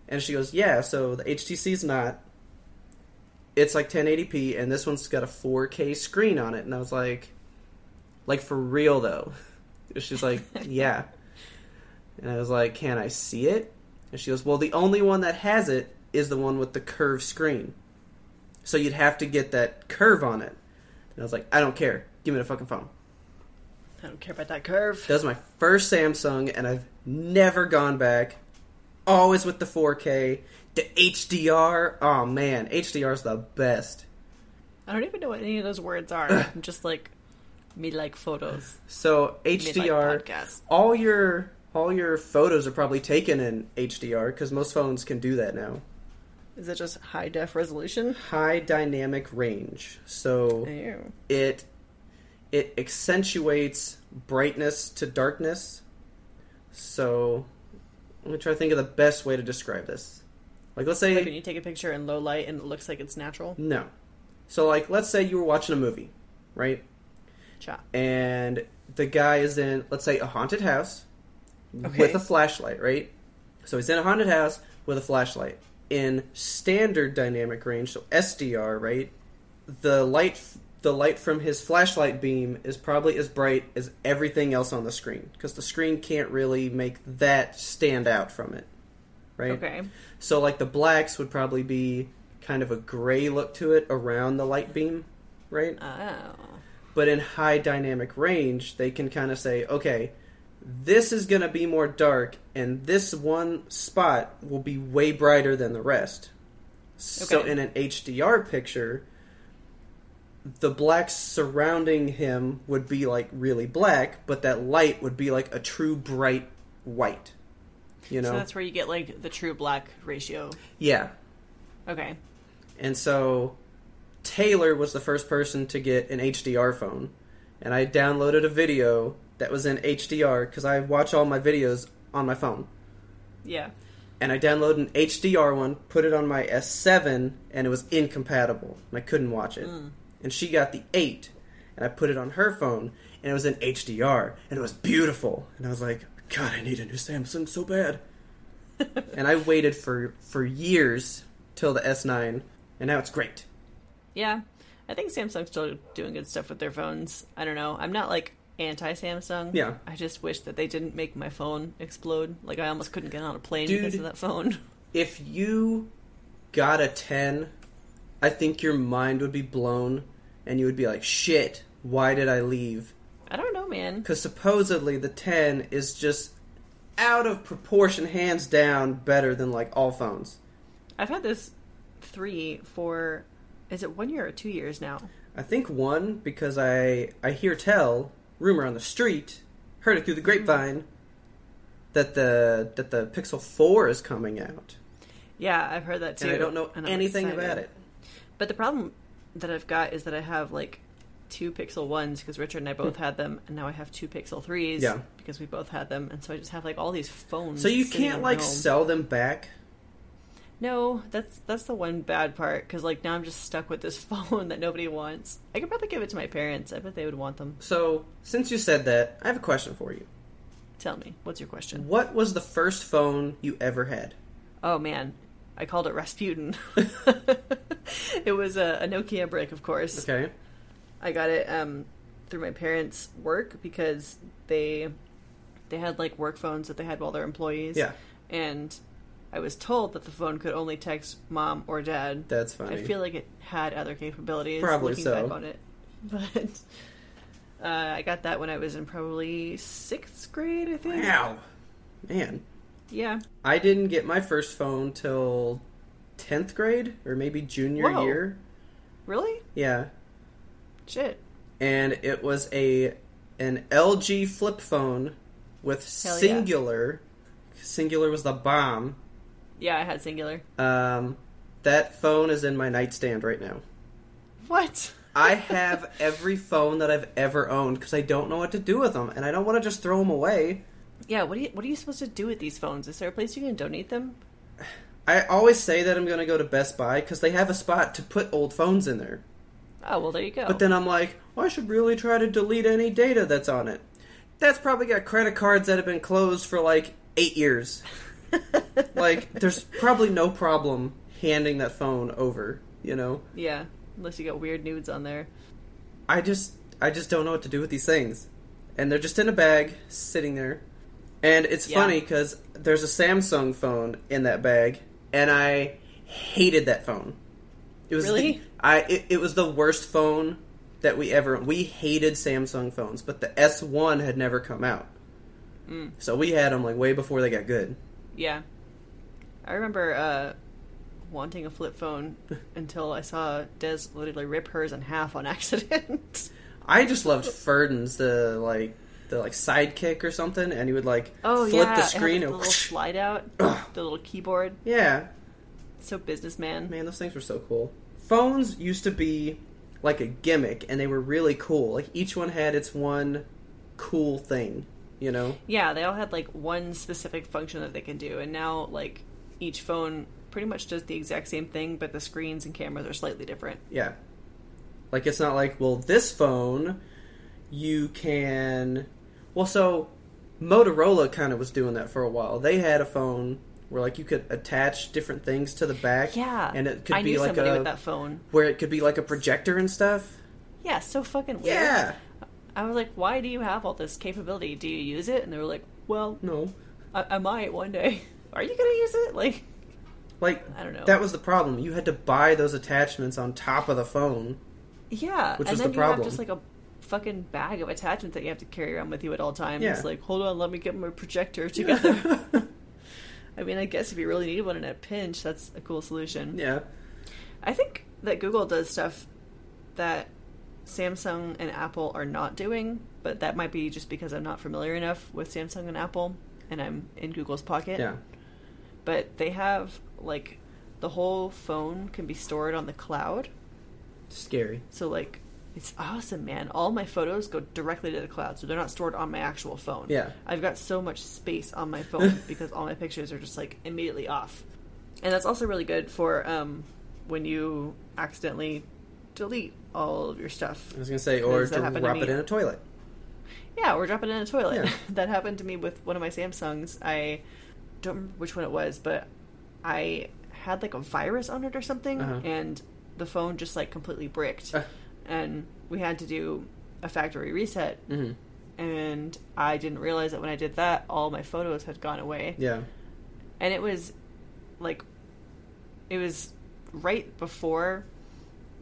And she goes, "Yeah, so the HTC's not. It's like 1080p, and this one's got a 4K screen on it." And I was like, "Like for real though?" [laughs] She's like, [laughs] "Yeah." And I was like, "Can I see it?" And she goes, "Well, the only one that has it is the one with the curved screen. So you'd have to get that curve on it." And I was like, "I don't care. Give me the fucking phone." I don't care about that curve. That was my first Samsung, and I've never gone back. Always with the 4K. The HDR, oh man, HDR is the best. I don't even know what any of those words are. I'm just like me like photos. So like HDR, all your all your photos are probably taken in HDR because most phones can do that now. Is it just high def resolution? High dynamic range, so Ew. it it accentuates brightness to darkness. So let me try to think of the best way to describe this. Like let's say Like when you take a picture in low light and it looks like it's natural. No. So, like, let's say you were watching a movie, right? Cha. And the guy is in, let's say, a haunted house Okay. with a flashlight, right? So he's in a haunted house with a flashlight. In standard dynamic range, so SDR, right? The light, the light from his flashlight beam is probably as bright as everything else on the screen because the screen can't really make that stand out from it, right? Okay. So like the blacks would probably be kind of a gray look to it around the light beam, right? Oh. But in high dynamic range, they can kind of say, okay, this is going to be more dark and this one spot will be way brighter than the rest. Okay. So in an HDR picture, the blacks surrounding him would be like really black, but that light would be like a true bright white. You know? So that's where you get like the true black ratio. yeah. Okay. And so Taylor was the first person to get an HDR phone. And I downloaded a video that was in HDR because I watch all my videos on my phone. Yeah. And I downloaded an HDR one, put it on my S7, and it was incompatible. And I couldn't watch it. Mm. And she got the 8, and I put it on her phone, and it was in HDR, and it was beautiful. And I was like, God, I need a new Samsung so bad. [laughs] and I waited for, for years till the S9, and now it's great. Yeah. I think Samsung's still doing good stuff with their phones. I don't know. I'm not like anti Samsung. Yeah. I just wish that they didn't make my phone explode. Like I almost couldn't get on a plane Dude. because of that phone. [laughs] if you got a 10, I think your mind would be blown and you would be like, shit, why did I leave? I don't know, man. Because supposedly the 10 is just out of proportion, hands down, better than like all phones. I've had this three for is it one year or two years now? I think one, because I, I hear tell, rumor on the street, heard it through the grapevine, that the that the Pixel 4 is coming out. Yeah, I've heard that too. And I don't know anything excited. about it. But the problem that I've got is that I have like two Pixel ones because Richard and I both had them, and now I have two Pixel threes. Yeah. because we both had them, and so I just have like all these phones. So you can't like home. sell them back? No, that's that's the one bad part because like now I'm just stuck with this [laughs] phone that nobody wants. I could probably give it to my parents. I bet they would want them. So, since you said that, I have a question for you. Tell me, what's your question? What was the first phone you ever had? Oh man, I called it Rasputin. [laughs] [laughs] it was a, a Nokia brick, of course. Okay. I got it um, through my parents' work because they they had like work phones that they had while they're employees. Yeah. And I was told that the phone could only text mom or dad. That's funny. I feel like it had other capabilities. Probably looking so. back on it, [laughs] but uh, I got that when I was in probably sixth grade. I think. Wow. Man. Yeah. I didn't get my first phone till 10th grade or maybe junior Whoa. year. Really? Yeah. Shit. And it was a an LG flip phone with Hell yeah. Cingular. Cingular was the bomb. Yeah, I had Cingular. Um, that phone is in my nightstand right now. What? I [laughs] have every phone that I've ever owned because I don't know what to do with them, and I don't want to just throw them away. Yeah. What are you What are you supposed to do with these phones? Is there a place you can donate them? I always say that I'm going to go to Best Buy because they have a spot to put old phones in there. Oh well, there you go. But then I'm like, well, I should really try to delete any data that's on it. That's probably got credit cards that have been closed for like eight years. [laughs] like, there's probably no problem handing that phone over. You know, yeah, unless you got weird nudes on there. I just, I just don't know what to do with these things, and they're just in a bag sitting there. And it's Yeah. funny because there's a Samsung phone in that bag, and I hated that phone. It was Really? I it, it was the worst phone that we ever we hated Samsung phones, but the S1 had never come out. Mm. So we had them like way before they got good. Yeah, I remember uh, wanting a flip phone [laughs] until I saw Des literally rip hers in half on [laughs] accident. I just loved Ferdin's the like the like sidekick or something, and he would like oh flip yeah, the screen and the little [laughs] slide out, the little keyboard. yeah, So businessman. man, those things were so cool. Phones used to be like a gimmick, and they were really cool. Like each one had its one cool thing, you know. Yeah, they all had like one specific function that they can do, and now like each phone pretty much does the exact same thing, but the screens and cameras are slightly different. Yeah. Like it's not like, well, this phone you can well so Motorola kind of was doing that for a while. They had a phone where like you could attach different things to the back. Yeah, And it could I be like a with that phone. where it could be like a projector and stuff. Yeah, so fucking weird. Yeah. I was like, why do you have all this capability? Do you use it? And they were like, well, No. I, I might one day. [laughs] Are you gonna use it? [laughs] Like, Like I don't know. that was the problem. You had to buy those attachments on top of the phone. yeah, Which and was then the you have problem. just like a fucking bag of attachments that you have to carry around with you at all times. Yeah. Like, hold on, let me get my projector [laughs] together. I mean, I guess if you really need one in a pinch, that's a cool solution. yeah. I think that Google does stuff that Samsung and Apple are not doing, but that might be just because I'm not familiar enough with Samsung and Apple and I'm in Google's pocket. Yeah. But they have like the whole phone can be stored on the cloud. Scary. So like it's awesome, man. All my photos go directly to the cloud, so they're not stored on my actual phone. Yeah. I've got so much space on my phone [laughs] because all my pictures are just like immediately off. And that's also really good for um, when you accidentally delete all of your stuff. I was gonna say, or Does that happen to drop it in a toilet. Yeah, or drop it in a toilet. Yeah. [laughs] that happened to me with one of my Samsungs. I don't remember which one it was, but I had like a virus on it or something, Uh-huh. and the phone just like completely bricked. Uh. And we had to do a factory reset. hmm And I didn't realize that when I did that, all my photos had gone away. Yeah. And it was like, it was right before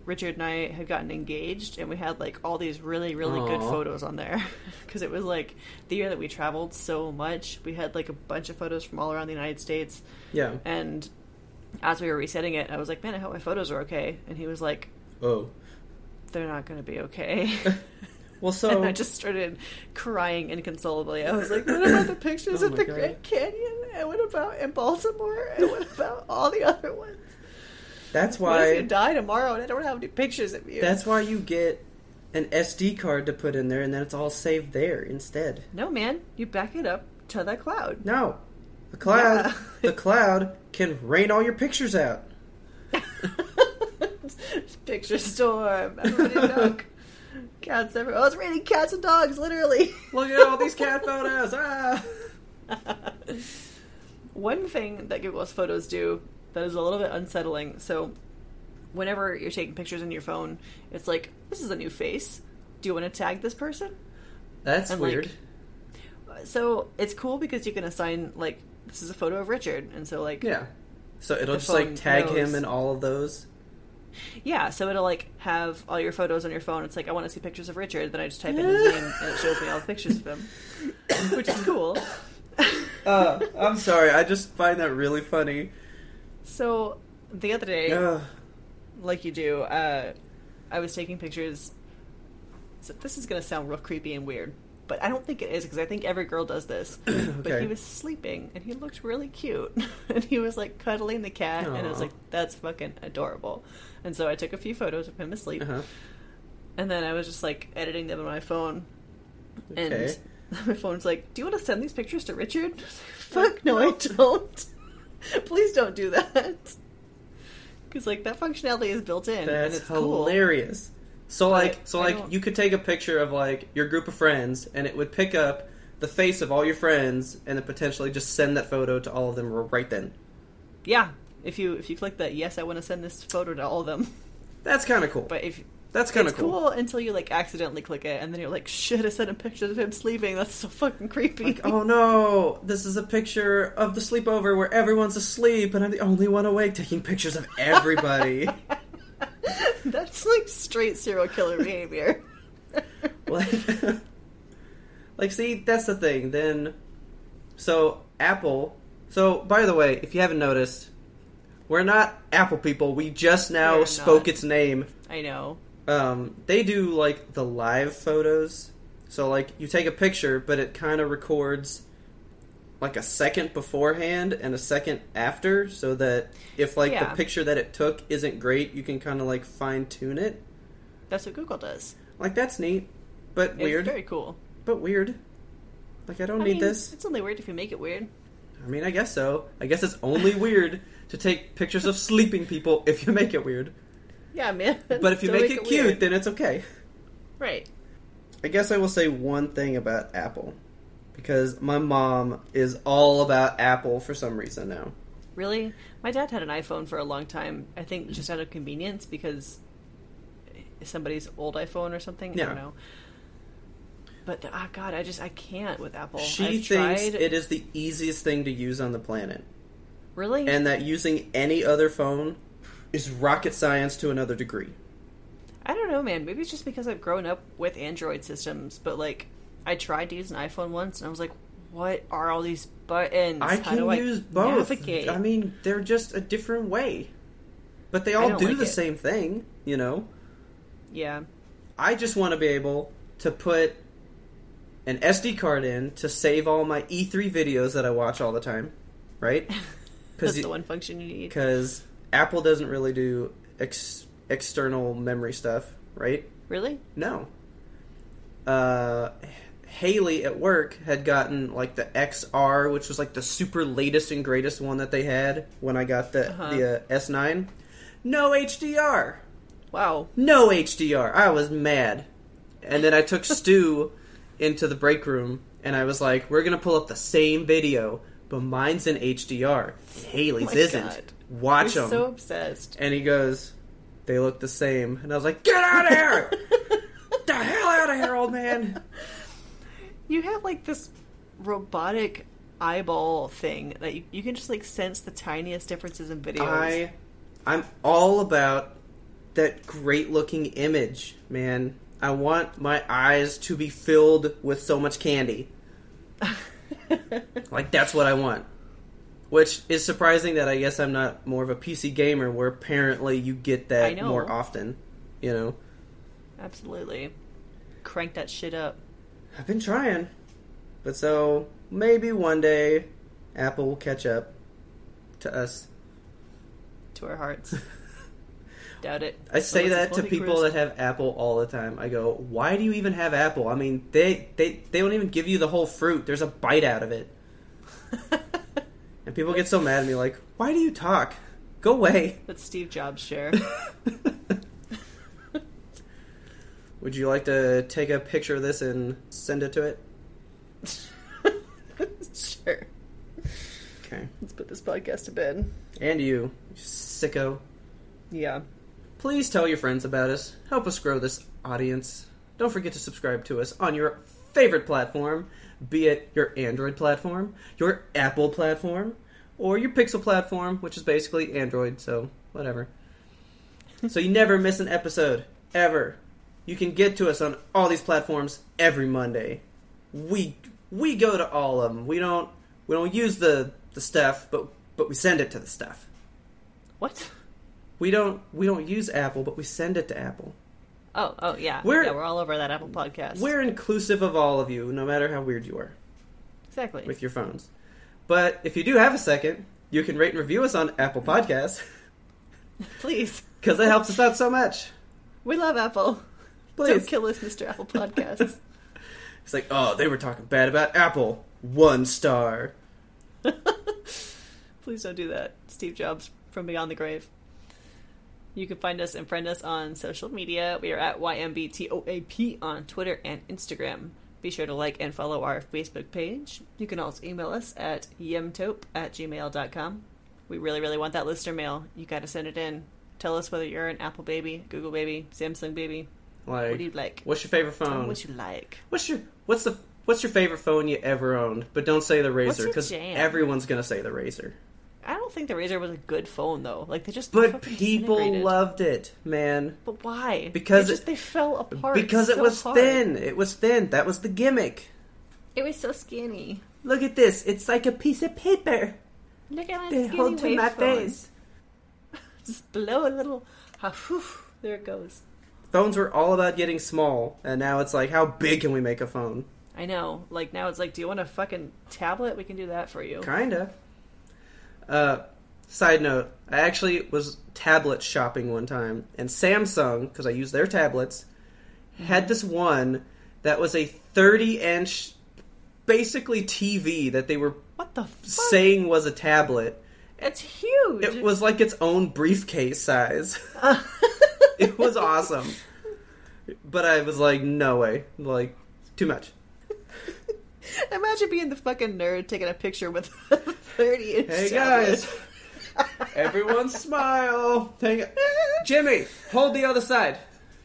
Richard and I had gotten engaged, and we had like all these really, really good photos on there. [laughs] Because it was like the year that we traveled so much. We had like a bunch of photos from all around the United States. Yeah. And as we were resetting it, I was like, man, I hope my photos are okay. And he was like, Oh. They're not going to be okay. [laughs] Well, [laughs] and so I just started crying inconsolably. I was like, what [coughs] about the pictures Oh of the God. Grand Canyon? And what about in Baltimore? And what about all the other ones? that's What if you die tomorrow and I don't have any pictures of you? that's why you get an SD card to put in there, and then it's all saved there instead. No, man. You back it up to the cloud. No, The cloud, Yeah. the cloud can rain all your pictures out. [laughs] [laughs] Picture storm. Everybody look. [laughs] Cats everywhere. Oh, it's raining cats and dogs, literally. [laughs] Look at all these cat photos. Ah. One thing that Google's photos do that is a little bit unsettling. So, whenever you're taking pictures in your phone, it's like, this is a new face. Do you want to tag this person? That's And, like, weird. So, it's cool because you can assign, like, this is a photo of Richard. And so, like, yeah. So it'll just like tag knows. him in all of those. Yeah, so it'll like have all your photos on your phone. It's like I want to see pictures of Richard. Then I just type in his name and it shows me all the pictures of him, [coughs] which is cool. [laughs] Uh, I'm sorry. I just find that really funny. So the other day, like you do, uh, I was taking pictures. So this is gonna sound real creepy and weird, but I don't think it is because I think every girl does this. [clears throat] But he was sleeping and he looked really cute, [laughs] and he was like cuddling the cat, and I was like, "That's fucking adorable." And so I took a few photos of him asleep, Uh-huh. and then I was just like editing them on my phone, and Okay. [laughs] my phone's like, "Do you want to send these pictures to Richard?" [laughs] Fuck no, I don't. Please don't do that. Because like that functionality is built in, and That's it's cool. So like, so I like, don't- you could take a picture of like your group of friends, and it would pick up the face of all your friends, and then potentially just send that photo to all of them right then. Yeah, if you if you click that, yes, I want to send this photo to all of them. [laughs] That's kind of cool. But if That's kind of cool. cool. until you like accidentally click it, and then you're like, shit, I sent him pictures of him sleeping. That's so fucking creepy. Like, oh no, this is a picture of the sleepover where everyone's asleep, and I'm the only one awake taking pictures of everybody. [laughs] [laughs] That's like straight serial killer behavior. like, [laughs] like, see, that's the thing. Then, so Apple. So, by the way, if you haven't noticed, we're not Apple people. We just now We're spoke not. its name. I know. Um, they do like the live photos. So, like, you take a picture, but it kind of records like a second beforehand and a second after, so that if like Yeah. the picture that it took isn't great, you can kind of like fine tune it. That's what Google does. Like that's neat, but It's weird. very cool. But weird. Like I don't I need mean, this. It's only weird if you make it weird. I mean, I guess so. I guess it's only weird to take pictures of sleeping people if you make it weird. Yeah, man. But if you [laughs] Don't make, it cute, then it's okay. right. I guess I will say one thing about Apple. Because my mom is all about Apple for some reason now. Really? My dad had an iPhone for a long time. I think just out of convenience because somebody's old iPhone or something. I don't know. But ah, God, I just I can't with Apple. She I've thinks tried. it is the easiest thing to use on the planet. really. And that using any other phone is rocket science to another degree. I don't know, man. Maybe it's just because I've grown up with Android systems. But like, I tried to use an iPhone once, and I was like, "What are all these buttons? I How can do I use both. navigate?" I mean, they're just a different way. But they all don't like the it. same thing, you know? yeah. I just want to be able to put an SD card in to save all my E3 videos that I watch all the time, right? [laughs] That's you- the one function you need. Because Apple doesn't really do ex- external memory stuff, right? Really? No. Uh, Haley at work had gotten like the XR, which was like the super latest and greatest one that they had when I got the Uh-huh. the uh, S9. No HDR. Wow. No HDR. I was mad. And then I took [laughs] Stu into the break room and I was like, "We're gonna pull up the same video, but mine's in HDR. Haley's Oh isn't. God. Watch You're them." so obsessed. And he goes, "They look the same." And I was like, "Get out of here! [laughs] The hell out of here, old man!" You have like this robotic eyeball thing that you, you can just like sense the tiniest differences in videos. I, I'm all about that great looking image, man. I want my eyes to be filled with so much candy. [laughs] Like that's what I want. Which is surprising that I guess I'm not more of a PC gamer, where apparently you get that more often. You know, Absolutely. Crank that shit up. I've been trying, but so maybe one day Apple will catch up to us. to our hearts. [laughs] Doubt it. I say Unless that to people Cruise. that have Apple all the time. I go, "Why do you even have Apple? I mean, they they they don't even give you the whole fruit. There's a bite out of it. [laughs] And people get so mad at me, like, why do you talk? Go away. That's Steve Jobs' share. [laughs] Would you like to take a picture of this and send it to it? [laughs] sure. Okay. Let's put this podcast to bed. And you, you sicko. Yeah. Please tell your friends about us. Help us grow this audience. Don't forget to subscribe to us on your favorite platform, be it your Android platform, your Apple platform, or your Pixel platform, which is basically Android, so whatever. so you never miss an episode, ever. You can get to us on all these platforms every Monday. We we go to all of them. We don't we don't use the the stuff, but but we send it to the stuff. What? We don't we don't use Apple, but we send it to Apple. Oh, oh yeah. We're- yeah, we're all over that Apple podcast. We're inclusive of all of you, no matter how weird you are exactly. with your phones. But if you do have a second, you can rate and review us on Apple Podcasts [laughs] Please. [laughs] because that helps us out so much. We love Apple. Please. Don't kill us, Mr. Apple Podcasts. [laughs] It's like, oh, they were talking bad about Apple. One star. [laughs] Please don't do that. Steve Jobs from Beyond the Grave. You can find us and friend us on social media. We are at YMBTOAP on Twitter and Instagram. Be sure to like and follow our Facebook page. You can also email us at yemtope at gmail.com. We really, really want that listener mail. You gotta send it in. Tell us whether you're an Apple baby, Google baby, Samsung baby. Like, What do you like? what's your favorite phone? what you like. What's your what's the what's your favorite phone you ever owned? But don't say the Razr because everyone's gonna say the Razr. I don't think the Razr was a good phone though. Like they just But people loved it, man. But why? Because they just they fell apart. Because it was hard. thin. It was thin. That was the gimmick. It was so skinny. Look at this. It's like a piece of paper. Look at my They skinny hold to my phone. face. [laughs] Just blow a little. Ah, whew, there it goes. Phones were all about getting small, and now it's like, how big can we make a phone? I know. Like now, it's like, do you want a fucking tablet? We can do that for you. Kinda. Uh, side note: I actually was tablet shopping one time, and Samsung, because I use their tablets, had this one that was a 30-inch, basically TV that they were What the fuck? saying was a tablet. It's huge. It was like its own briefcase size. [laughs] [laughs] it was awesome. But I was like, no way. Like, too much. Imagine being the fucking nerd taking a picture with a thirty inch. Hey guys. [laughs] Everyone smile. Hang Jimmy, hold the other side.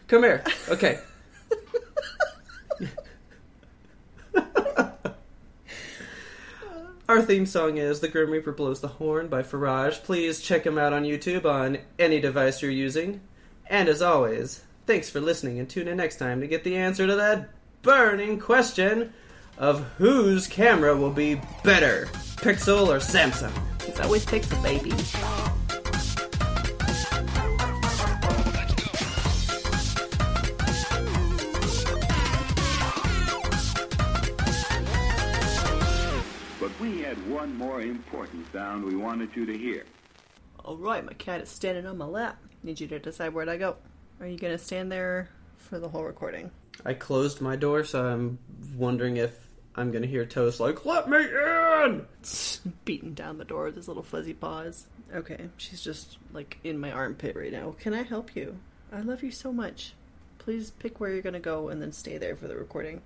Come here. Okay. [laughs] Our theme song is The Grim Reaper Blows the Horn by Firage. Please check him out on YouTube on any device you're using. And as always, thanks for listening and tune in next time to get the answer to that burning question of whose camera will be better, Pixel or Samsung. It's always Pixel baby. But we had one more important sound we wanted you to hear. All right, my cat is standing on my lap. Need you to decide where'd I go. Are you gonna stand there for the whole recording? I closed my door, so I'm wondering if I'm gonna hear Toast like, "Let me in!" [laughs] Beating down the door with his little fuzzy paws. Okay, she's just like in my armpit right now. Can I help you? I love you so much. Please pick where you're gonna go and then stay there for the recording.